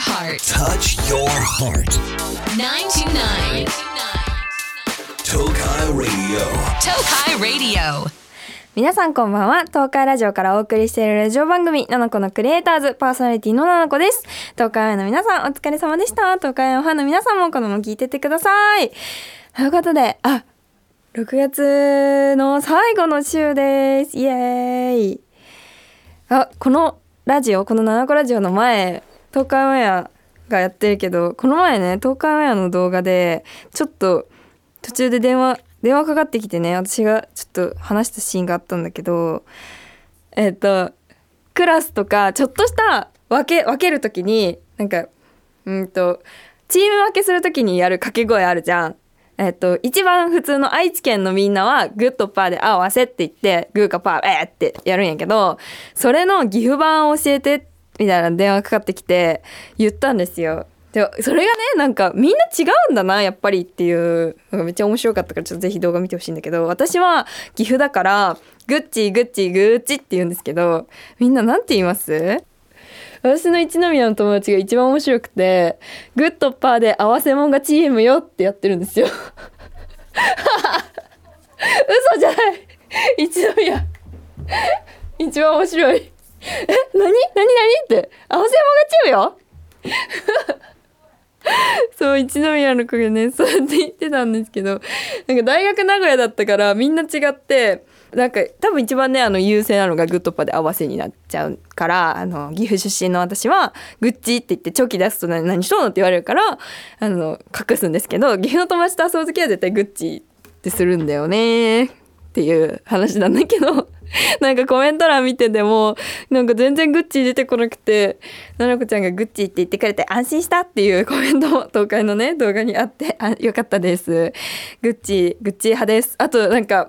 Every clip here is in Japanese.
heart. Touch your heart. 929. Tokai Radio. Tokai Radio. 皆さんこんばんは東海ラジオからお送りしているラジオ番組「ナナコのクリエイターズ」パーソナリティのナナコです東海オンエアの皆さんお疲れ様でした東海オンファンの皆さんもこのまま聞いてってくださいということであ6月の最後の週ですイエーイあこのラジオこのナナコラジオの前東海オンエアがやってるけどこの前ね東海オンエアの動画でちょっと途中で電話電話かかってきてね私がちょっと話したシーンがあったんだけどえっ、とクラスとかちょっとした分け分ける時になんかうんとチーム分けする時にやる掛け声あるじゃん。えっと、一番普通の愛知県のみんなはグッとパーで合わせって言ってグーかパーえーってやるんやけどそれの岐阜版を教えてみたいな電話かかってきて言ったんですよ。でそれがねなんかみんな違うんだなやっぱりっていうのがめっちゃ面白かったからちょっとぜひ動画見てほしいんだけど私は岐阜だからグッチグッチグッチって言うんですけどみんななんて言います？私の一宮の友達が一番面白くてグッとパーで合わせもんがチームよってやってるんですよ。嘘じゃない。一宮。一番面白い。え何？って合わせもんがチームよ。そう一宮の子がねそうやって言ってたんですけどなんか大学名古屋だったからみんな違ってなんか多分一番ねあの優勢なのがグッドパで合わせになっちゃうからあの岐阜出身の私はグッチって言ってチョキ出すと何何しとんのって言われるからあの隠すんですけど岐阜の友達と遊ぶ時は絶対グッチってするんだよねっていう話なんだけど。なんかコメント欄見ててもなんか全然グッチ出てこなくてななこちゃんがグッチって言ってくれて安心したっていうコメントも東海のね動画にあってあよかったです。グッチグッチ派です。あとなんか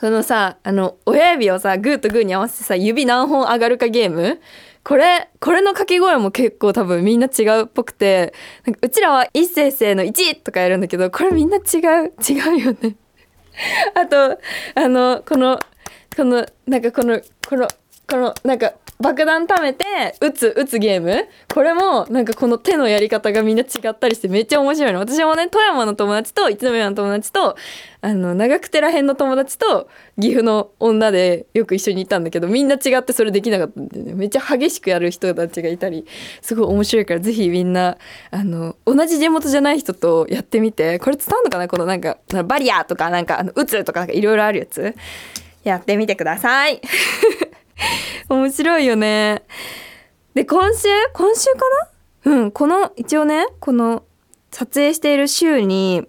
そのさあの親指をさグーとグーに合わせてさ指何本上がるかゲーム？これこれの掛け声も結構多分みんな違うっぽくてなんかうちらは一斉生の1とかやるんだけどこれみんな違う違うよね。あとあのこのこのなんかこのこのこのなんか爆弾貯めて撃つ撃つゲーム？これもなんかこの手のやり方がみんな違ったりしてめっちゃ面白いの。私もね富山の友達と一宮の友達とあの長久手ら辺の友達と岐阜の女でよく一緒にいたんだけどみんな違ってそれできなかったんでね。めっちゃ激しくやる人たちがいたりすごい面白いからぜひみんなあの同じ地元じゃない人とやってみて。これ伝わるのかな？このなんかバリアーとかなんかあの撃つとかいろいろあるやつ。やってみてください。面白いよね。で今週？今週かな？うんこの一応ねこの撮影している週に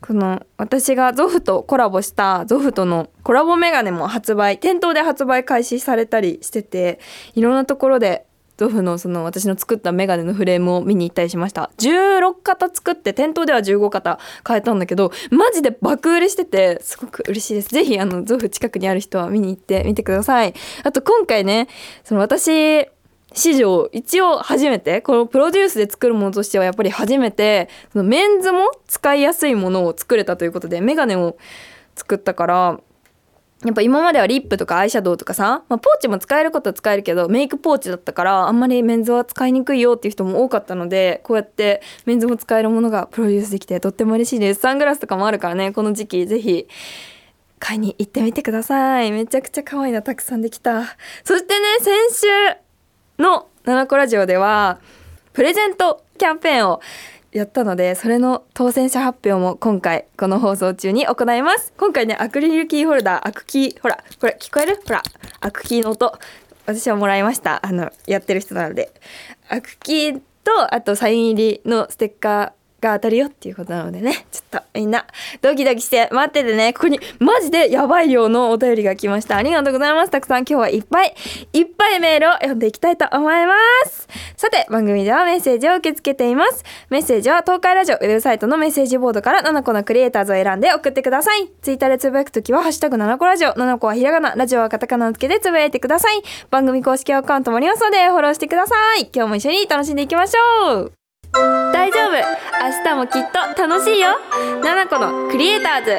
この私がゾフとコラボしたゾフとのコラボメガネも発売店頭で発売開始されたりしてていろんなところでゾフのその私の作ったメガネのフレームを見に行ったりしました。16型作って店頭では15型変えたんだけどマジで爆売れしててすごく嬉しいです。ぜひあのゾフ近くにある人は見に行ってみてください。あと今回ねその私史上一応初めてこのプロデュースで作るものとしてはやっぱり初めてそのメンズも使いやすいものを作れたということでメガネを作ったからやっぱ今まではリップとかアイシャドウとかさ、まあ、ポーチも使えることは使えるけどメイクポーチだったからあんまりメンズは使いにくいよっていう人も多かったのでこうやってメンズも使えるものがプロデュースできてとっても嬉しいです。サングラスとかもあるからねこの時期ぜひ買いに行ってみてください。めちゃくちゃ可愛いなたくさんできた。そしてね先週の「ナナコラジオ」ではプレゼントキャンペーンをやったのでそれの当選者発表も今回この放送中に行います。今回ねアクリルキーホルダーアクキーほらこれ聞こえる？ほらアクキーの音。私はもらいました。あのやってる人なので。アクキーとあとサイン入りのステッカーが当たるよっていうことなのでね。ちょっとみんなドキドキして待っててね。ここにマジでやばい量のお便りが来ました。ありがとうございます。たくさん今日はいっぱいいっぱいメールを読んでいきたいと思います。さて番組ではメッセージを受け付けています。メッセージは東海ラジオウェブサイトのメッセージボードから7個のクリエイターズを選んで送ってください。ツイッターでつぶやくときはハッシュタグ7個ラジオ7個はひらがなラジオはカタカナをつけてつぶやいてください。番組公式アカウントもありますのでフォローしてください。今日も一緒に楽しんでいきましょう。大丈夫明日もきっと楽しいよ7個のクリエイターズ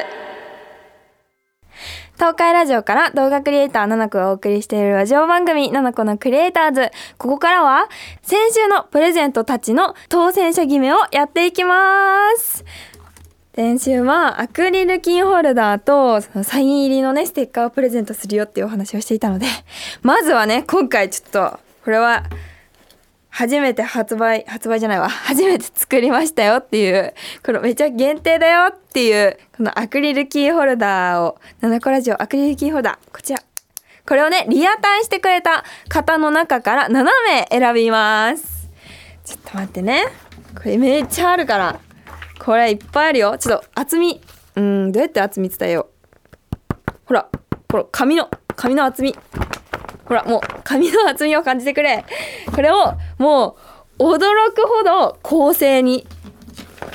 東海ラジオから動画クリエイターナナコがお送りしているラジオ番組ナナコのクリエイターズ。ここからは先週のプレゼントたちの当選者決めをやっていきます。先週はアクリルキーホルダーとそのサイン入りのねステッカーをプレゼントするよっていうお話をしていたのでまずはね今回ちょっとこれは初めて発売発売じゃないわ。初めて作りましたよっていうこのめちゃ限定だよっていうこのアクリルキーホルダーを七個ラジオアクリルキーホルダーこちら。これをねリアタイしてくれた方の中から7名選びます。ちょっと待ってね。これめっちゃあるからこれいっぱいあるよ。ちょっと厚み。うんどうやって厚み伝えよう。ほらこの紙の紙の厚み。ほらもう紙の厚みを感じてくれ。これをもう驚くほど公正に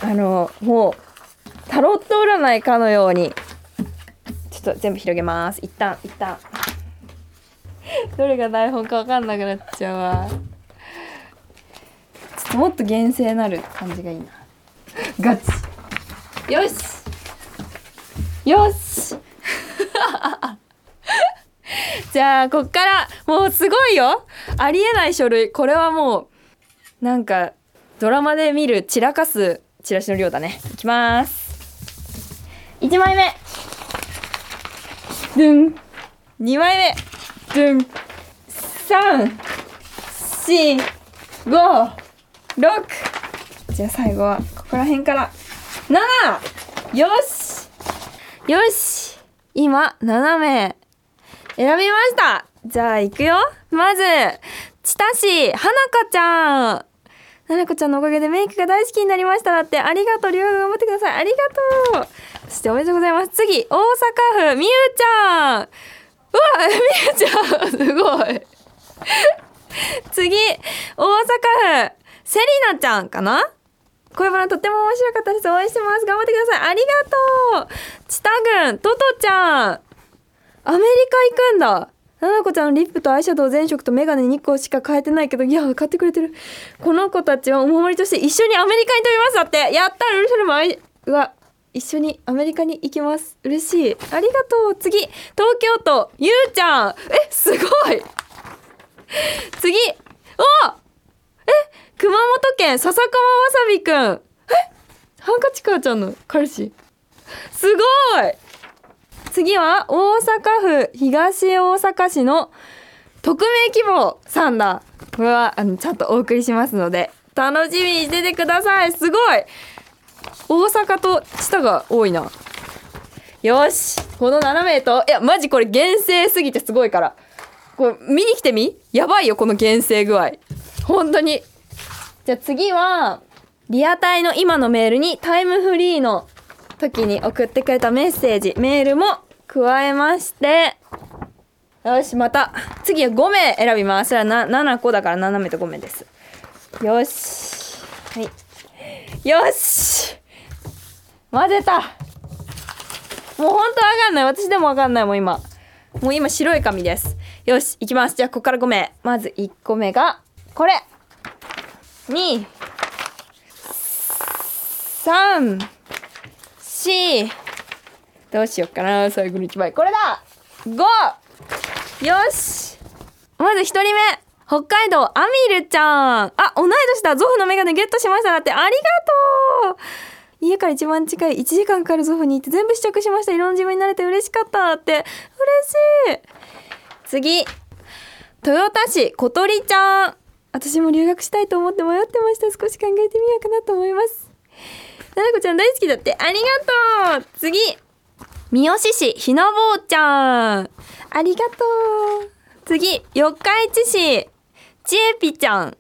あのもうタロット占いかのように。ちょっと全部広げます。一旦一旦。どれが台本か分かんなくなっちゃうわ。ちょっともっと厳正なる感じがいいな。ガチ。よし。よし。じゃあこっからもうすごいよ。ありえない書類。これはもうなんかドラマで見る散らかすチラシの量だね。いきます。1枚目。ドゥン。2枚目。ドゥン。345 6じゃあ最後はここら辺から。7よし。よし。今7名。選びました。じゃあ行くよ。まず千田市花香ちゃん。花子ちゃんのおかげでメイクが大好きになりました。だってありがとう。留学頑張ってください。ありがとう。そしておめでとうございます。次大阪府みゆちゃん。うわみゆちゃん。すごい。次大阪府セリナちゃんかな。恋バナとっても面白かったです。応援してます。頑張ってください。ありがとう。千田郡トトちゃん。アメリカ行くんだ。ななこちゃんリップとアイシャドウ全色とメガネ2個しか変えてないけどいや買ってくれてる。この子たちはお守りとして一緒にアメリカに飛びます。だってやったルルシャルもアイうわ一緒にアメリカに行きます。嬉しい。ありがとう。次東京都ゆうちゃん。えすごい。次おえ熊本県笹川わさびくん。えハンカチ母ちゃんの彼氏。すごい。次は大阪府東大阪市の匿名希望さんだ。これはあのちゃんとお送りしますので楽しみにしててください。すごい。大阪と知多が多いな。よし。この7名といやマジこれ厳正すぎてすごいから。これ見に来てみ？やばいよこの厳正具合。本当に。じゃあ次はリアタイの今のメールにタイムフリーの時に送ってくれたメッセージメールも加えましてよしまた次は5名選びます。それはな7個だから7名と5名です。よし。はい。よし。混ぜた。もうほんとわかんない。私でもわかんないもう今。もう今白い紙です。よしいきます。じゃあここから5名。まず1個目がこれ。2 3 4どうしよっかな。最後の1枚。これだ。5よし。まず1人目。北海道アミルちゃん。あ同い年だ。ゾフのメガネゲットしました。だって。ありがとう。家から一番近い。1時間かかるゾフに行って。全部試着しました。色の自分になれて。嬉しかった。って。嬉しい。次。豊田市小鳥ちゃん。私も留学したいと思って迷ってました。少し考えてみようかなと思います。ななこちゃん大好きだって。ありがとう。次。三好市ひなぼうちゃんありがとう。次。四日市市。ちえぴちゃん。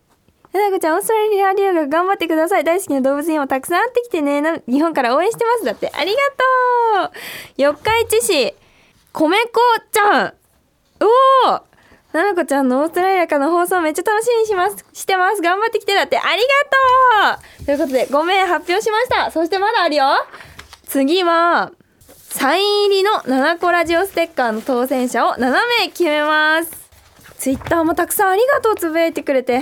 ななこちゃんオーストラリア留学頑張ってください。大好きな動物にもたくさん会ってきてね。日本から応援してます。だって。ありがとう。四日市市。米粉ちゃん。おおななこちゃんのオーストラリアからの放送めっちゃ楽しみにします。してます。頑張ってきてだってありがとう。ということで5名発表しました。そしてまだあるよ。次はサイン入りの7個ラジオステッカーの当選者を7名決めます。ツイッターもたくさんありがとうつぶやいてくれて。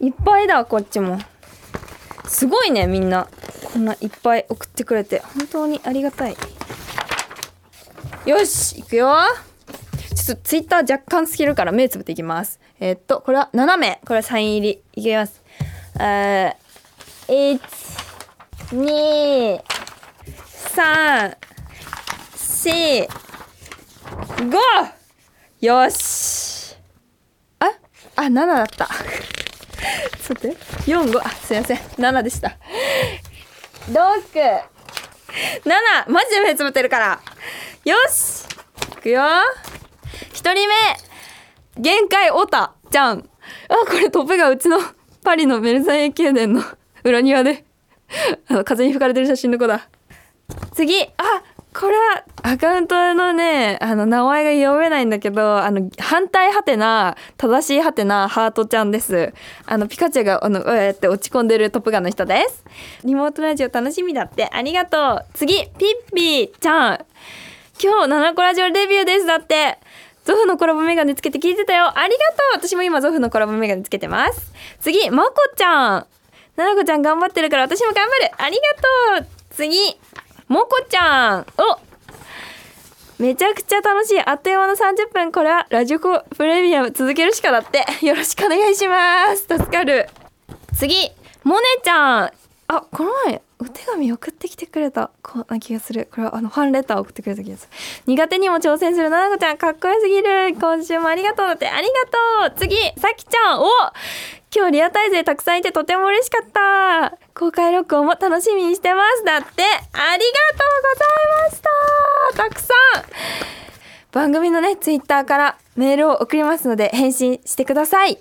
いっぱいだこっちも。すごいねみんな。こんないっぱい送ってくれて。本当にありがたい。よしいくよ。ちょっとツイッター若干透けるから目つぶっていきます。えーっとこれは斜め。これはサイン入り。いきます。えー、1 2 3 4 5よし。ああ7だった。ちょっと待って。45あすいません。7でした。67マジで目つぶってるから。よし。いくよ。一人目。限界オタ。ちゃん。あこれトップがうちの パリのベルサイユ宮殿の裏庭で。あの風に吹かれてる写真の子だ。次。あこれはアカウントのねあの名前が読めないんだけどあの反対はてな正しいはてなハートちゃんです。あのピカチュウがあのうやって落ち込んでるトップガンの人です。リモートラジオ楽しみだって。ありがとう。次。ピッピーちゃん。今日七個ラジオデビューです。だって。ゾフのコラボメガネつけて聞いてたよ。ありがとう。私も今ゾフのコラボメガネつけてます。次まこちゃん。ななこちゃん頑張ってるから私も頑張る。ありがとう。次もこちゃん。おめちゃくちゃ楽しい。あっという間の30分。これはラジコプレミアム続けるしかだってよろしくお願いします。助かる。次モネちゃん。あこの前お手紙送ってきてくれたこんな気がする。これはあのファンレター送ってくれた気がする。苦手にも挑戦するななこちゃん。かっこよすぎる。今週もありがとう。だってありがとう。次さきちゃん。お今日リアタイ勢たくさんいてとても嬉しかった。公開録音も楽しみにしてます。だってありがとうございました。たくさん。番組のねツイッターからメールを送りますので返信してください。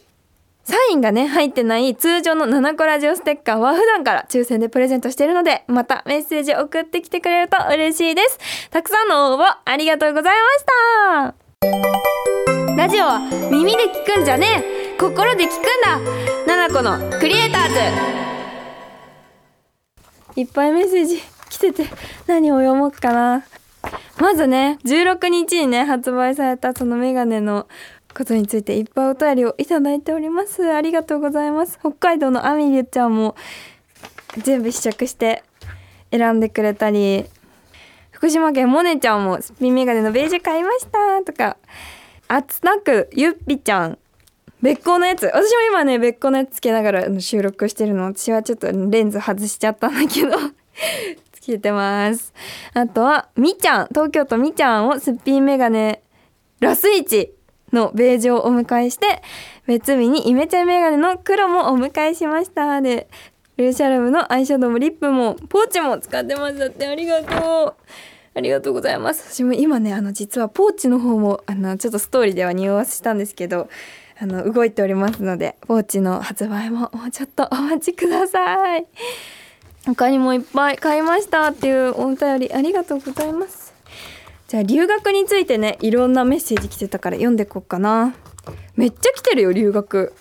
サインがね入ってない通常の7個ラジオステッカーは普段から抽選でプレゼントしているのでまたメッセージ送ってきてくれると嬉しいです。たくさんの応募ありがとうございました。ラジオは耳で聞くんじゃねえ。心で聞くんだ。7個のクリエイターズ。いっぱいメッセージ来てて何を読もうかな。まずね16日にね発売されたそのメガネのことについていっぱいお便りをいただいております。ありがとうございます。北海道のアミリュちゃんも全部試着して選んでくれたり福島県モネちゃんもスピンメガネのベージュ買いましたとかあつなくゆっぴちゃん別個のやつ。私も今ね別個のやつつけながら収録してるの。私はちょっとレンズ外しちゃったんだけど つけてます。あとはみちゃん。東京都みちゃんをすっぴんメガネラスイチ。のベージュをお迎えして別日にイメチェンメガネの黒もお迎えしました。でルーシャルムのアイシャドウもリップもポーチも使ってましたってありがとう。ありがとうございます。私も今ねあの実はポーチの方もあのちょっとストーリーでは匂わせしたんですけどあの動いておりますのでポーチの発売ももうちょっとお待ちください。他にもいっぱい買いましたっていうお便りありがとうございます。じゃあ留学についてねいろんなメッセージ来てたから読んでこっかな。めっちゃ来てるよ留学。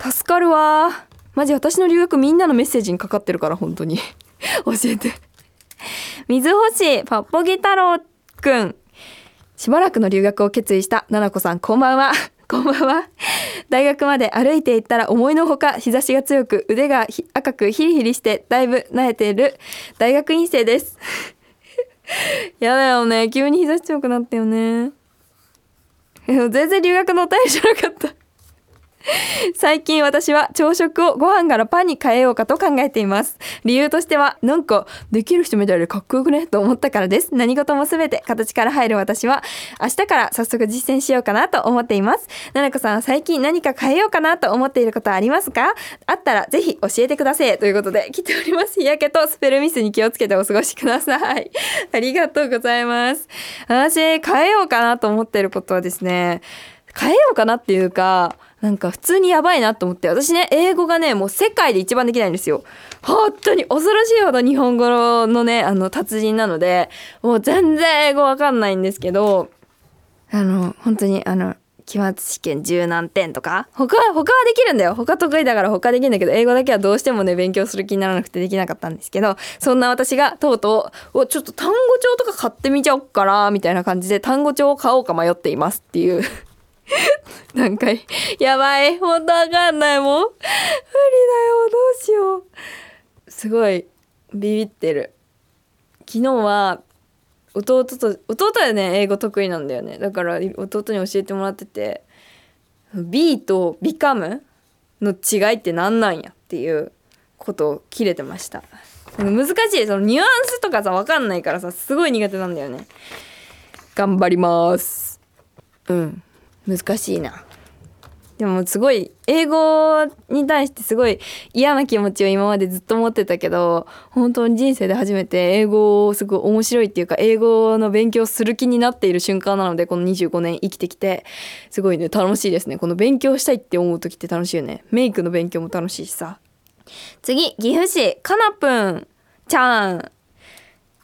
助かるわ。マジ私の留学みんなのメッセージにかかってるから本当に。教えて。水星パッポギ太郎くん。しばらくの留学を決意したななこさん。こんばんは。こんばんは。大学まで歩いて行ったら思いのほか日差しが強く腕が赤くヒリヒリしてだいぶ慣れている大学院生です。やだよね。急に日差し強くなったよね。全然留学のお便りじゃなかった。最近私は朝食をご飯からパンに変えようかと考えています。理由としてはなんかできる人みたいでかっこよくね？と思ったからです。何事もすべて形から入る私は明日から早速実践しようかなと思っています。ななこさん最近何か変えようかなと思っていることはありますか？あったらぜひ教えてください。ということで来ております。日焼けとスペルミスに気をつけてお過ごしください。ありがとうございます。私変えようかなと思っていることはですね変えようかなっていうかなんか普通にやばいなと思って私ね英語がねもう世界で一番できないんですよ。本当に恐ろしいほど日本語のねあの達人なのでもう全然英語わかんないんですけどあの本当にあの期末試験十何点とか他他はできるんだよ。他得意だから他できるんだけど英語だけはどうしてもね勉強する気にならなくてできなかったんですけどそんな私がとうとうおちょっと単語帳とか買ってみちゃおっかなみたいな感じで単語帳を買おうか迷っていますっていう。何回やばい。ほんとわかんないもん。無理だよ。どうしよう。すごいビビってる。昨日は弟と弟はね英語得意なんだよね。だから弟に教えてもらってて。B と become の違いって何なんや？っていうことを切れてました。難しい。そのニュアンスとかさ分かんないからさすごい苦手なんだよね。頑張ります。うん。難しいな。でもすごい英語に対してすごい嫌な気持ちを今までずっと持ってたけど本当に人生で初めて英語をすごい面白いっていうか英語の勉強する気になっている瞬間なのでこの25年生きてきてすごいね楽しいですね。この勉強したいって思う時って楽しいよね。メイクの勉強も楽しいしさ。次岐阜市。かなぷんちゃん。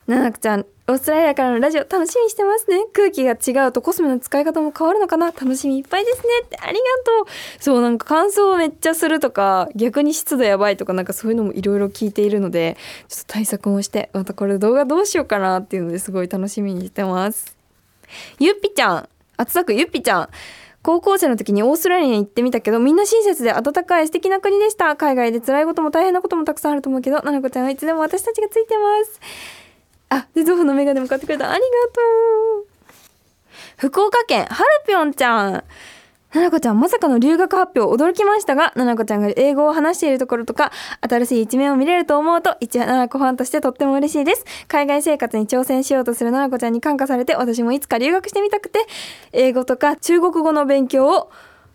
ななくちゃん。オーストラリアからのラジオ楽しみにしてますね。空気が違うとコスメの使い方も変わるのかな。楽しみいっぱいですね。ってありがとう。そうなんか乾燥めっちゃするとか逆に湿度やばいとかなんかそういうのもいろいろ聞いているのでちょっと対策もしてまたこれ動画どうしようかなっていうのですごい楽しみにしてます。ゆっぴちゃん。あつさくゆっぴちゃん。高校生の時にオーストラリアに行ってみたけどみんな親切で温かい素敵な国でした。海外で辛いことも大変なこともたくさんあると思うけどななこちゃんはいつでも私たちがついてます。あでゾウのメガネも買ってくれた。ありがとう。福岡県はるぴょんちゃん。ななこちゃんまさかの留学発表驚きましたがななこちゃんが英語を話しているところとか新しい一面を見れると思うと一ななこファンとしてとっても嬉しいです。海外生活に挑戦しようとするななこちゃんに感化されて私もいつか留学してみたくて英語とか中国語の勉強を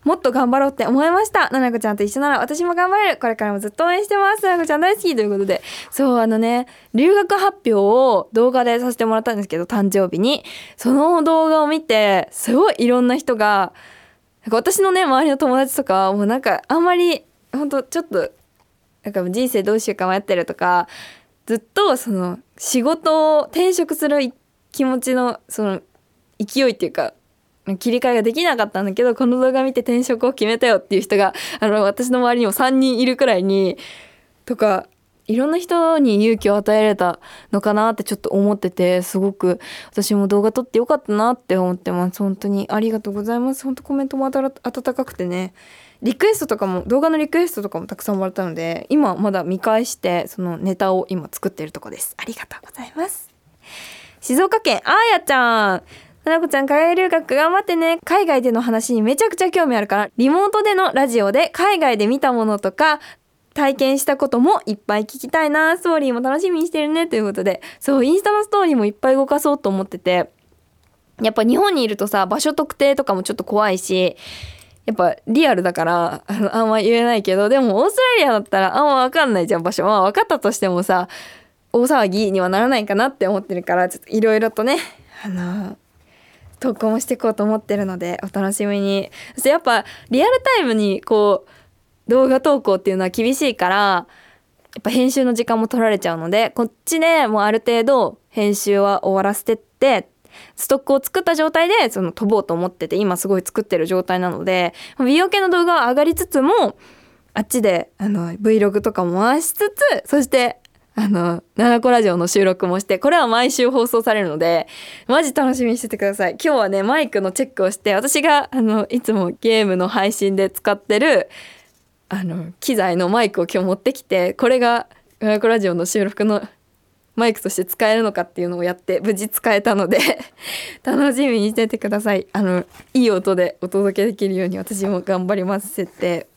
もっと頑張ろうって思いました。ななこちゃんと一緒なら私も頑張れる。これからもずっと応援してます。ななこちゃん大好きということで。そう、あのね、留学発表を動画でさせてもらったんですけど、誕生日に。その動画を見て、すごいいろんな人が、なんか私のね、周りの友達とか、もうなんかあんまり、ほんとちょっと、なんか人生どうしようか迷ってるとか、ずっとその仕事を転職する気持ちのその勢いっていうか切り替えができなかったんだけどこの動画見て転職を決めたよっていう人があの私の周りにも3人いるくらいにとかいろんな人に勇気を与えられたのかなってちょっと思っててすごく私も動画撮ってよかったなって思ってます。本当にありがとうございます。本当コメントも温かくてね。リクエストとかも動画のリクエストとかもたくさんもらったので今まだ見返してそのネタを今作ってるとこです。ありがとうございます。静岡県あーやちゃん。ななこちゃん海外留学頑張ってね。海外での話にめちゃくちゃ興味あるからリモートでのラジオで海外で見たものとか体験したこともいっぱい聞きたいな。ストーリーも楽しみにしてるね。ということでそうインスタのストーリーもいっぱい動かそうと思ってて。やっぱ日本にいるとさ場所特定とかもちょっと怖いしやっぱリアルだからあのあんま言えないけどでもオーストラリアだったらあんま分かんないじゃん場所。まあ分かったとしてもさ大騒ぎにはならないかなって思ってるからちょっといろいろとねあの投稿もしていこうと思ってるのでお楽しみに。そしてやっぱリアルタイムにこう動画投稿っていうのは厳しいからやっぱ編集の時間も取られちゃうのでこっちでもうある程度編集は終わらせてってストックを作った状態でその飛ぼうと思ってて今すごい作ってる状態なので美容系の動画は上がりつつもあっちであの Vlog とかも回しつつそしてあの、七個ラジオの収録もして、これは毎週放送されるので、マジ楽しみにしててください。今日はね、マイクのチェックをして、私が、あの、いつもゲームの配信で使ってる、あの、機材のマイクを今日持ってきて、これが、七個ラジオの収録のマイクとして使えるのかっていうのをやって無事使えたので 楽しみにしててくださいあのいい音でお届けできるように私も頑張ります設定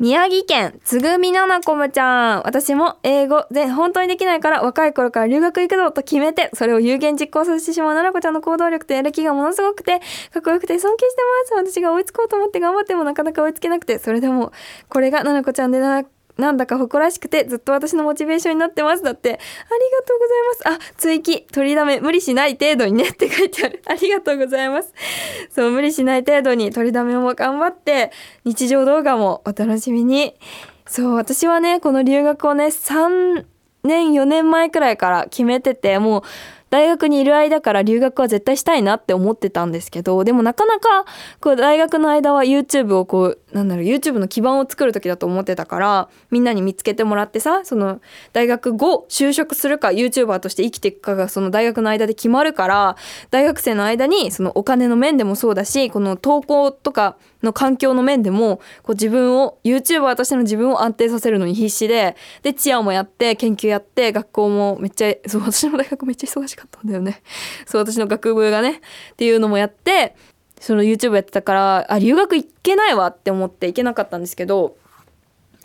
宮城県つぐみななこむちゃん。私も英語で本当にできないから若い頃から留学行くぞと決めてそれを有言実行させてしまうななこちゃんの行動力とやる気がものすごくてかっこよくて尊敬してます。私が追いつこうと思って頑張ってもなかなか追いつけなくてそれでもこれがななこちゃんでななんだか誇らしくてずっと私のモチベーションになってます。だってありがとうございます。あ追記。取りだめ。無理しない程度にね。って書いてある。ありがとうございます。そう無理しない程度に取りだめも頑張って日常動画もお楽しみに。そう私はねこの留学をね3年4年前くらいから決めててもう大学にいる間から留学は絶対したいなって思ってたんですけどでもなかなかこう大学の間は YouTube をこうなんだろう YouTube の基盤を作る時だと思ってたからみんなに見つけてもらってさその大学後就職するか YouTuber として生きていくかがその大学の間で決まるから大学生の間にそのお金の面でもそうだしこの投稿とかの環境の面でもこう自分を YouTuber としての自分を安定させるのに必死ででチアもやって研究やって学校もめっちゃそう私の大学めっちゃ忙しかったんだよね。そう私の学部がねっていうのもやってその YouTube やってたからあ留学行けないわって思って行けなかったんですけど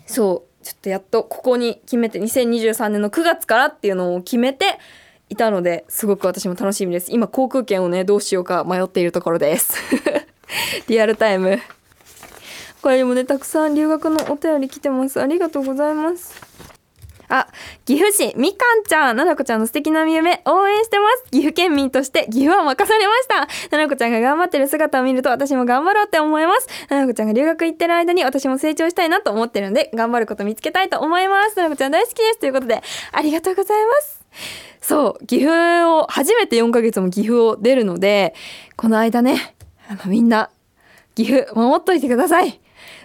そうちょっとやっとここに決めて2023年の9月からっていうのを決めていたのですごく私も楽しみです。今航空券をねどうしようか迷っているところです。リアルタイムこれにもねたくさん留学のお便り来てますありがとうございますあ、岐阜市みかんちゃん、ななこちゃんの素敵な夢応援してます。岐阜県民として岐阜は任されました。ななこちゃんが頑張ってる姿を見ると私も頑張ろうって思います。ななこちゃんが留学行ってる間に私も成長したいなと思ってるので、頑張ること見つけたいと思います。ななこちゃん大好きです。ということで、ありがとうございます。そう、岐阜を、初めて4ヶ月も岐阜を出るので、この間ね、あのみんな、岐阜守っといてください。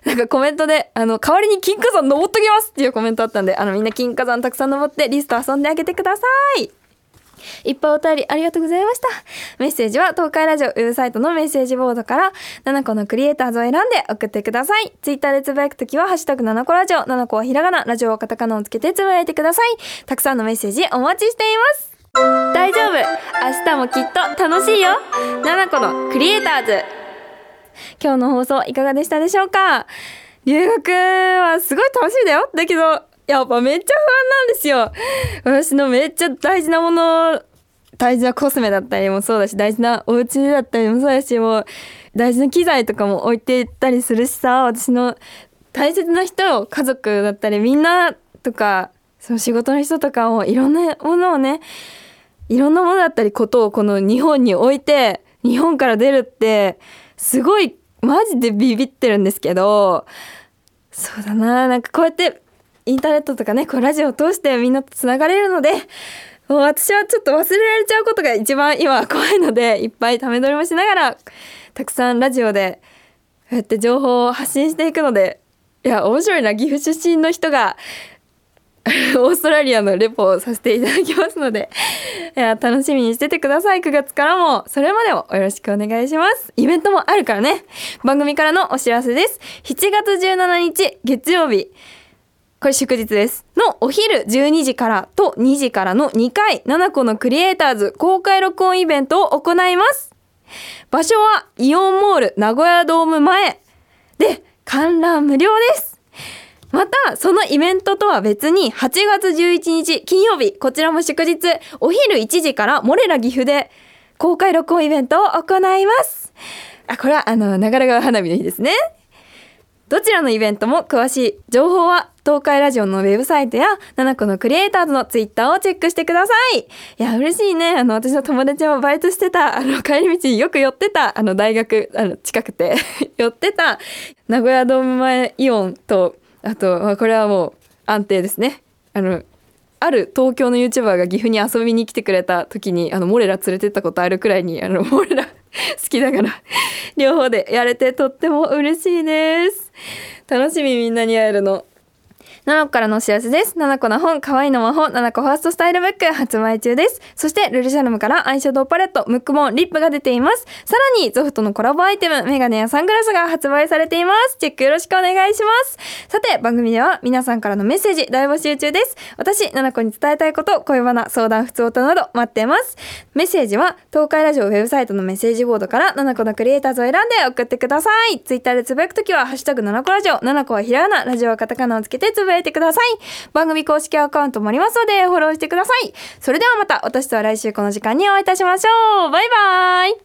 なんかコメントで、あの、代わりに金華山登っときますっていうコメントあったんで、あの、みんな金華山たくさん登ってリスト遊んであげてください。いっぱいお便りありがとうございました。メッセージは東海ラジオウェブサイトのメッセージボードから7個のクリエイターズを選んで送ってください。ツイッターでつぶやくときはハッシュタグ7個ラジオ、7個はひらがな、ラジオはカタカナをつけてつぶやいてください。たくさんのメッセージお待ちしています。大丈夫明日もきっと楽しいよ !7 個のクリエイターズ今日の放送いかがでしたでしょうか？留学はすごい楽しみだよだけど、やっぱめっちゃ不安なんですよ。私のめっちゃ大事なもの、大事なコスメだったりもそうだし、大事なお家だったりもそうだし、もう大事な機材とかも置いていったりするしさ、私の大切な人、家族だったりみんなとか、その仕事の人とかをいろんなものをね、いろんなものだったりことをこの日本に置いて、日本から出るって、すごいマジでビビってるんですけどそうだななんかこうやってインターネットとかねこうラジオを通してみんなとつながれるのでもう私はちょっと忘れられちゃうことが一番今怖いのでいっぱいため撮りもしながらたくさんラジオでこうやって情報を発信していくのでいや面白いな岐阜出身の人が オーストラリアのレポをさせていただきますので いや楽しみにしててください。9月からも。それまでもよろしくお願いします。イベントもあるからね。番組からのお知らせです。7月17日月曜日。これ祝日です。のお昼12時からと2時からの2回7個のクリエイターズ公開録音イベントを行います。場所はイオンモール名古屋ドーム前で観覧無料です。また、そのイベントとは別に、8月11日金曜日、こちらも祝日、お昼1時から、モレラ岐阜で公開録音イベントを行います。あ、これは、あの、長良川花火の日ですね。どちらのイベントも詳しい情報は東海ラジオのウェブサイトや7個のクリエイターズのツイッターをチェックしてください。いや、嬉しいね。あの、私の友達もバイトしてた、あの、帰り道によく寄ってた、あの、大学、あの、近くて 寄ってた、名古屋ドーム前イオンと、あと、まあ、これはもう安定ですね。あの、ある東京の YouTuber が岐阜に遊びに来てくれた時に、あの、モレラ連れてったことあるくらいに、あの、モレラ 好きだから、両方でやれてとっても嬉しいです。楽しみみんなに会えるの。7個からのお知らせです。7個の本、可愛いの魔法、7個ファーストスタイルブック発売中です。そして、ルルシャルムからアイシャドウパレット、ムックモン、リップが出ています。さらに、ゾフトのコラボアイテム、メガネやサングラスが発売されています。チェックよろしくお願いします。さて、番組では皆さんからのメッセージ大募集中です。私、7個に伝えたいこと、恋バナ、相談、普通歌など待っています。メッセージは、東海ラジオウェブサイトのメッセージボードから7個のクリエイターズを選んで送ってください。ツイッターでつぶやくときは、ハッシュタグ7個ラジオ、7個はひらがな、ラジオはカタカナをつけてつぶやえてください。番組公式アカウントもありますので、フォローしてください。それではまた、私とは来週この時間にお会いいたしましょう。バイバイ